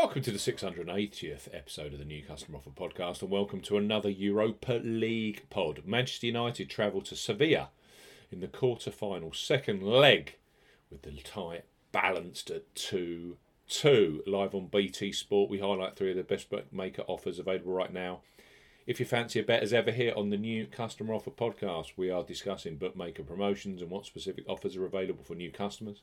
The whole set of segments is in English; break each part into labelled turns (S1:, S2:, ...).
S1: Welcome to the 680th episode of the New Customer Offer podcast, and welcome to another Europa League pod. Manchester United travel to Sevilla in the quarter final, second leg, with the tie balanced at 2 2. Live on BT Sport, we highlight three of the best bookmaker offers available right now. If you fancy a bet as ever here on the New Customer Offer podcast, we are discussing bookmaker promotions and what specific offers are available for new customers.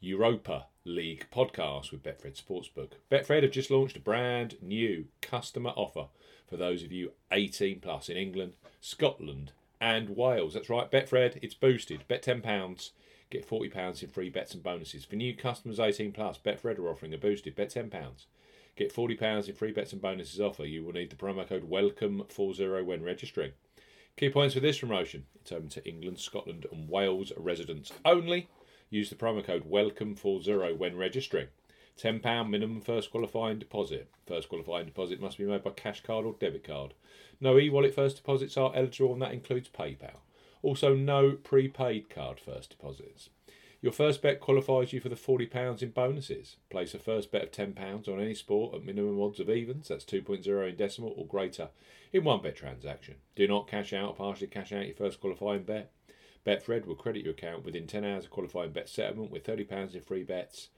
S1: Europa League podcast with Betfred Sportsbook. Betfred have just launched a brand new customer offer for those of you 18 plus in England, Scotland, and Wales. That's right, Betfred, it's boosted. Bet £10, get £40 in free bets and bonuses. For new customers 18 plus, Betfred are offering a boosted bet £10. Get £40 in free bets and bonuses offer. You will need the promo code WELCOME40 when registering. Key points for this promotion it's open to England, Scotland, and Wales residents only. Use the promo code WELCOME40 when registering. £10 minimum first qualifying deposit. First qualifying deposit must be made by cash card or debit card. No e wallet first deposits are eligible, and that includes PayPal. Also, no prepaid card first deposits. Your first bet qualifies you for the £40 in bonuses. Place a first bet of £10 on any sport at minimum odds of evens, that's 2.0 in decimal or greater, in one bet transaction. Do not cash out or partially cash out your first qualifying bet. Betfred will credit your account within 10 hours of qualifying bet settlement with £30 in free bets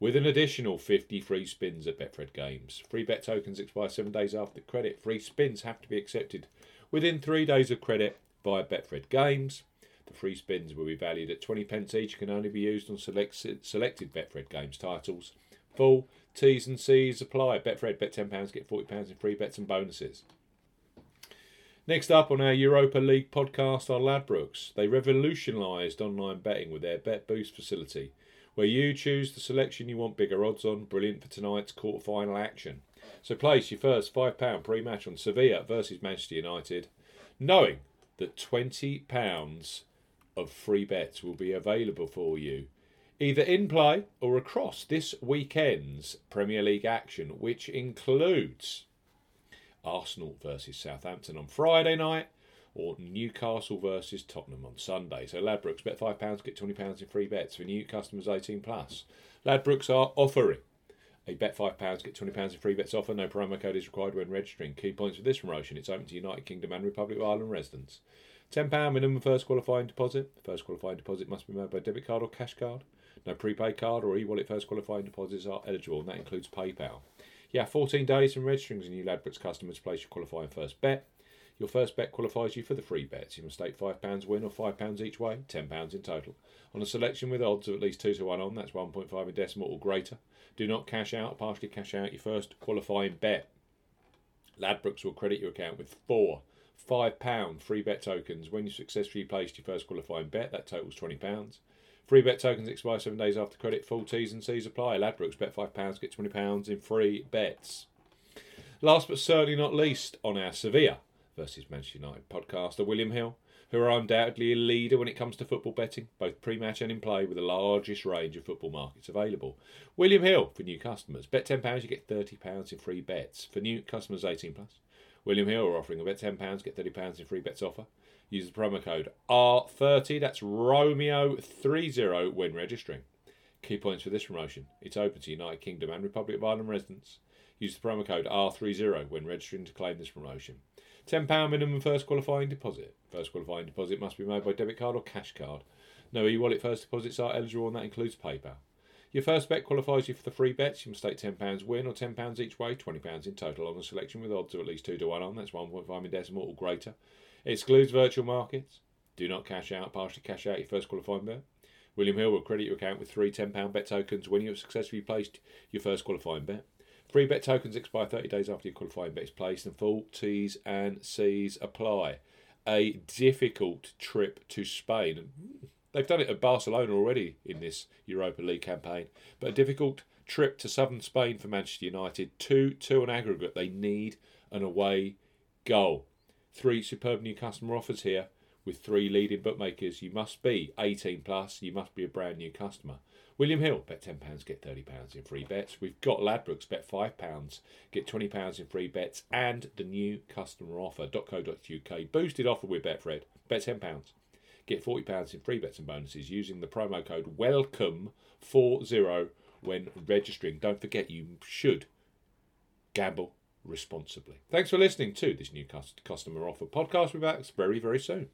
S1: with an additional 50 free spins at Betfred Games. Free bet tokens expire seven days after credit. Free spins have to be accepted within three days of credit via Betfred Games. The free spins will be valued at 20 pence each, can only be used on select, selected Betfred Games titles. Full T's and C's apply. Betfred, bet £10, get £40 in free bets and bonuses. Next up on our Europa League podcast are Ladbrokes. They revolutionised online betting with their Bet Boost facility where you choose the selection you want bigger odds on. Brilliant for tonight's quarter final action. So place your first £5 pre match on Sevilla versus Manchester United, knowing that £20 of free bets will be available for you either in play or across this weekend's Premier League action, which includes Arsenal versus Southampton on Friday night or Newcastle versus Tottenham on Sunday. So Ladbrokes bet five pounds, get twenty pounds in free bets for new customers eighteen plus. Ladbrokes are offering a bet five pounds, get twenty pounds in free bets offer. No promo code is required when registering. Key points for this promotion: it's open to United Kingdom and Republic of Ireland residents. £10 minimum first qualifying deposit. First qualifying deposit must be made by debit card or cash card. No prepaid card or e wallet first qualifying deposits are eligible, and that includes PayPal. Yeah, 14 days from registering as a new Ladbrokes customer to place your qualifying first bet. Your first bet qualifies you for the free bets. You must stake £5 win or £5 each way, £10 in total. On a selection with odds of at least 2 to 1 on, that's 1.5 in decimal or greater. Do not cash out, partially cash out your first qualifying bet. Ladbrokes will credit your account with four £5 free bet tokens when you successfully placed your first qualifying bet. That totals £20. Free bet tokens expire seven days after credit. Full T's and C's apply. Ladbrokes bet £5, get £20 in free bets. Last but certainly not least, on our Sevilla versus Manchester United podcast, podcaster William Hill, who are undoubtedly a leader when it comes to football betting, both pre-match and in play, with the largest range of football markets available. William Hill for new customers. Bet £10, you get £30 in free bets. For new customers 18 plus. William Hill are offering a bet £10, get £30 in free bets offer. Use the promo code R30, that's Romeo30 when registering. Key points for this promotion. It's open to United Kingdom and Republic of Ireland residents. Use the promo code R30 when registering to claim this promotion. £10 minimum first qualifying deposit. First qualifying deposit must be made by debit card or cash card. No e wallet first deposits are eligible, and that includes PayPal. Your first bet qualifies you for the free bets. You must stake £10 win or £10 each way, £20 in total on a selection with odds of at least 2 to 1 on. That's 1.5 in decimal or greater. It excludes virtual markets. Do not cash out, partially cash out your first qualifying bet. William Hill will credit your account with three £10 bet tokens when you have successfully placed your first qualifying bet. Free bet tokens expire 30 days after your qualifying bet is placed, and full T's and C's apply. A difficult trip to Spain. They've done it at Barcelona already in this Europa League campaign, but a difficult trip to southern Spain for Manchester United. 2 2 on aggregate. They need an away goal. Three superb new customer offers here with three leading bookmakers. You must be 18 plus. You must be a brand new customer. William Hill, bet £10, get £30 in free bets. We've got Ladbrokes, bet £5, get £20 in free bets. And the new customer offer.co.uk, boosted offer with Betfred, bet £10, get £40 in free bets and bonuses using the promo code WELCOME40 when registering. Don't forget, you should gamble responsibly. Thanks for listening to this new customer offer podcast. We'll back very, very soon.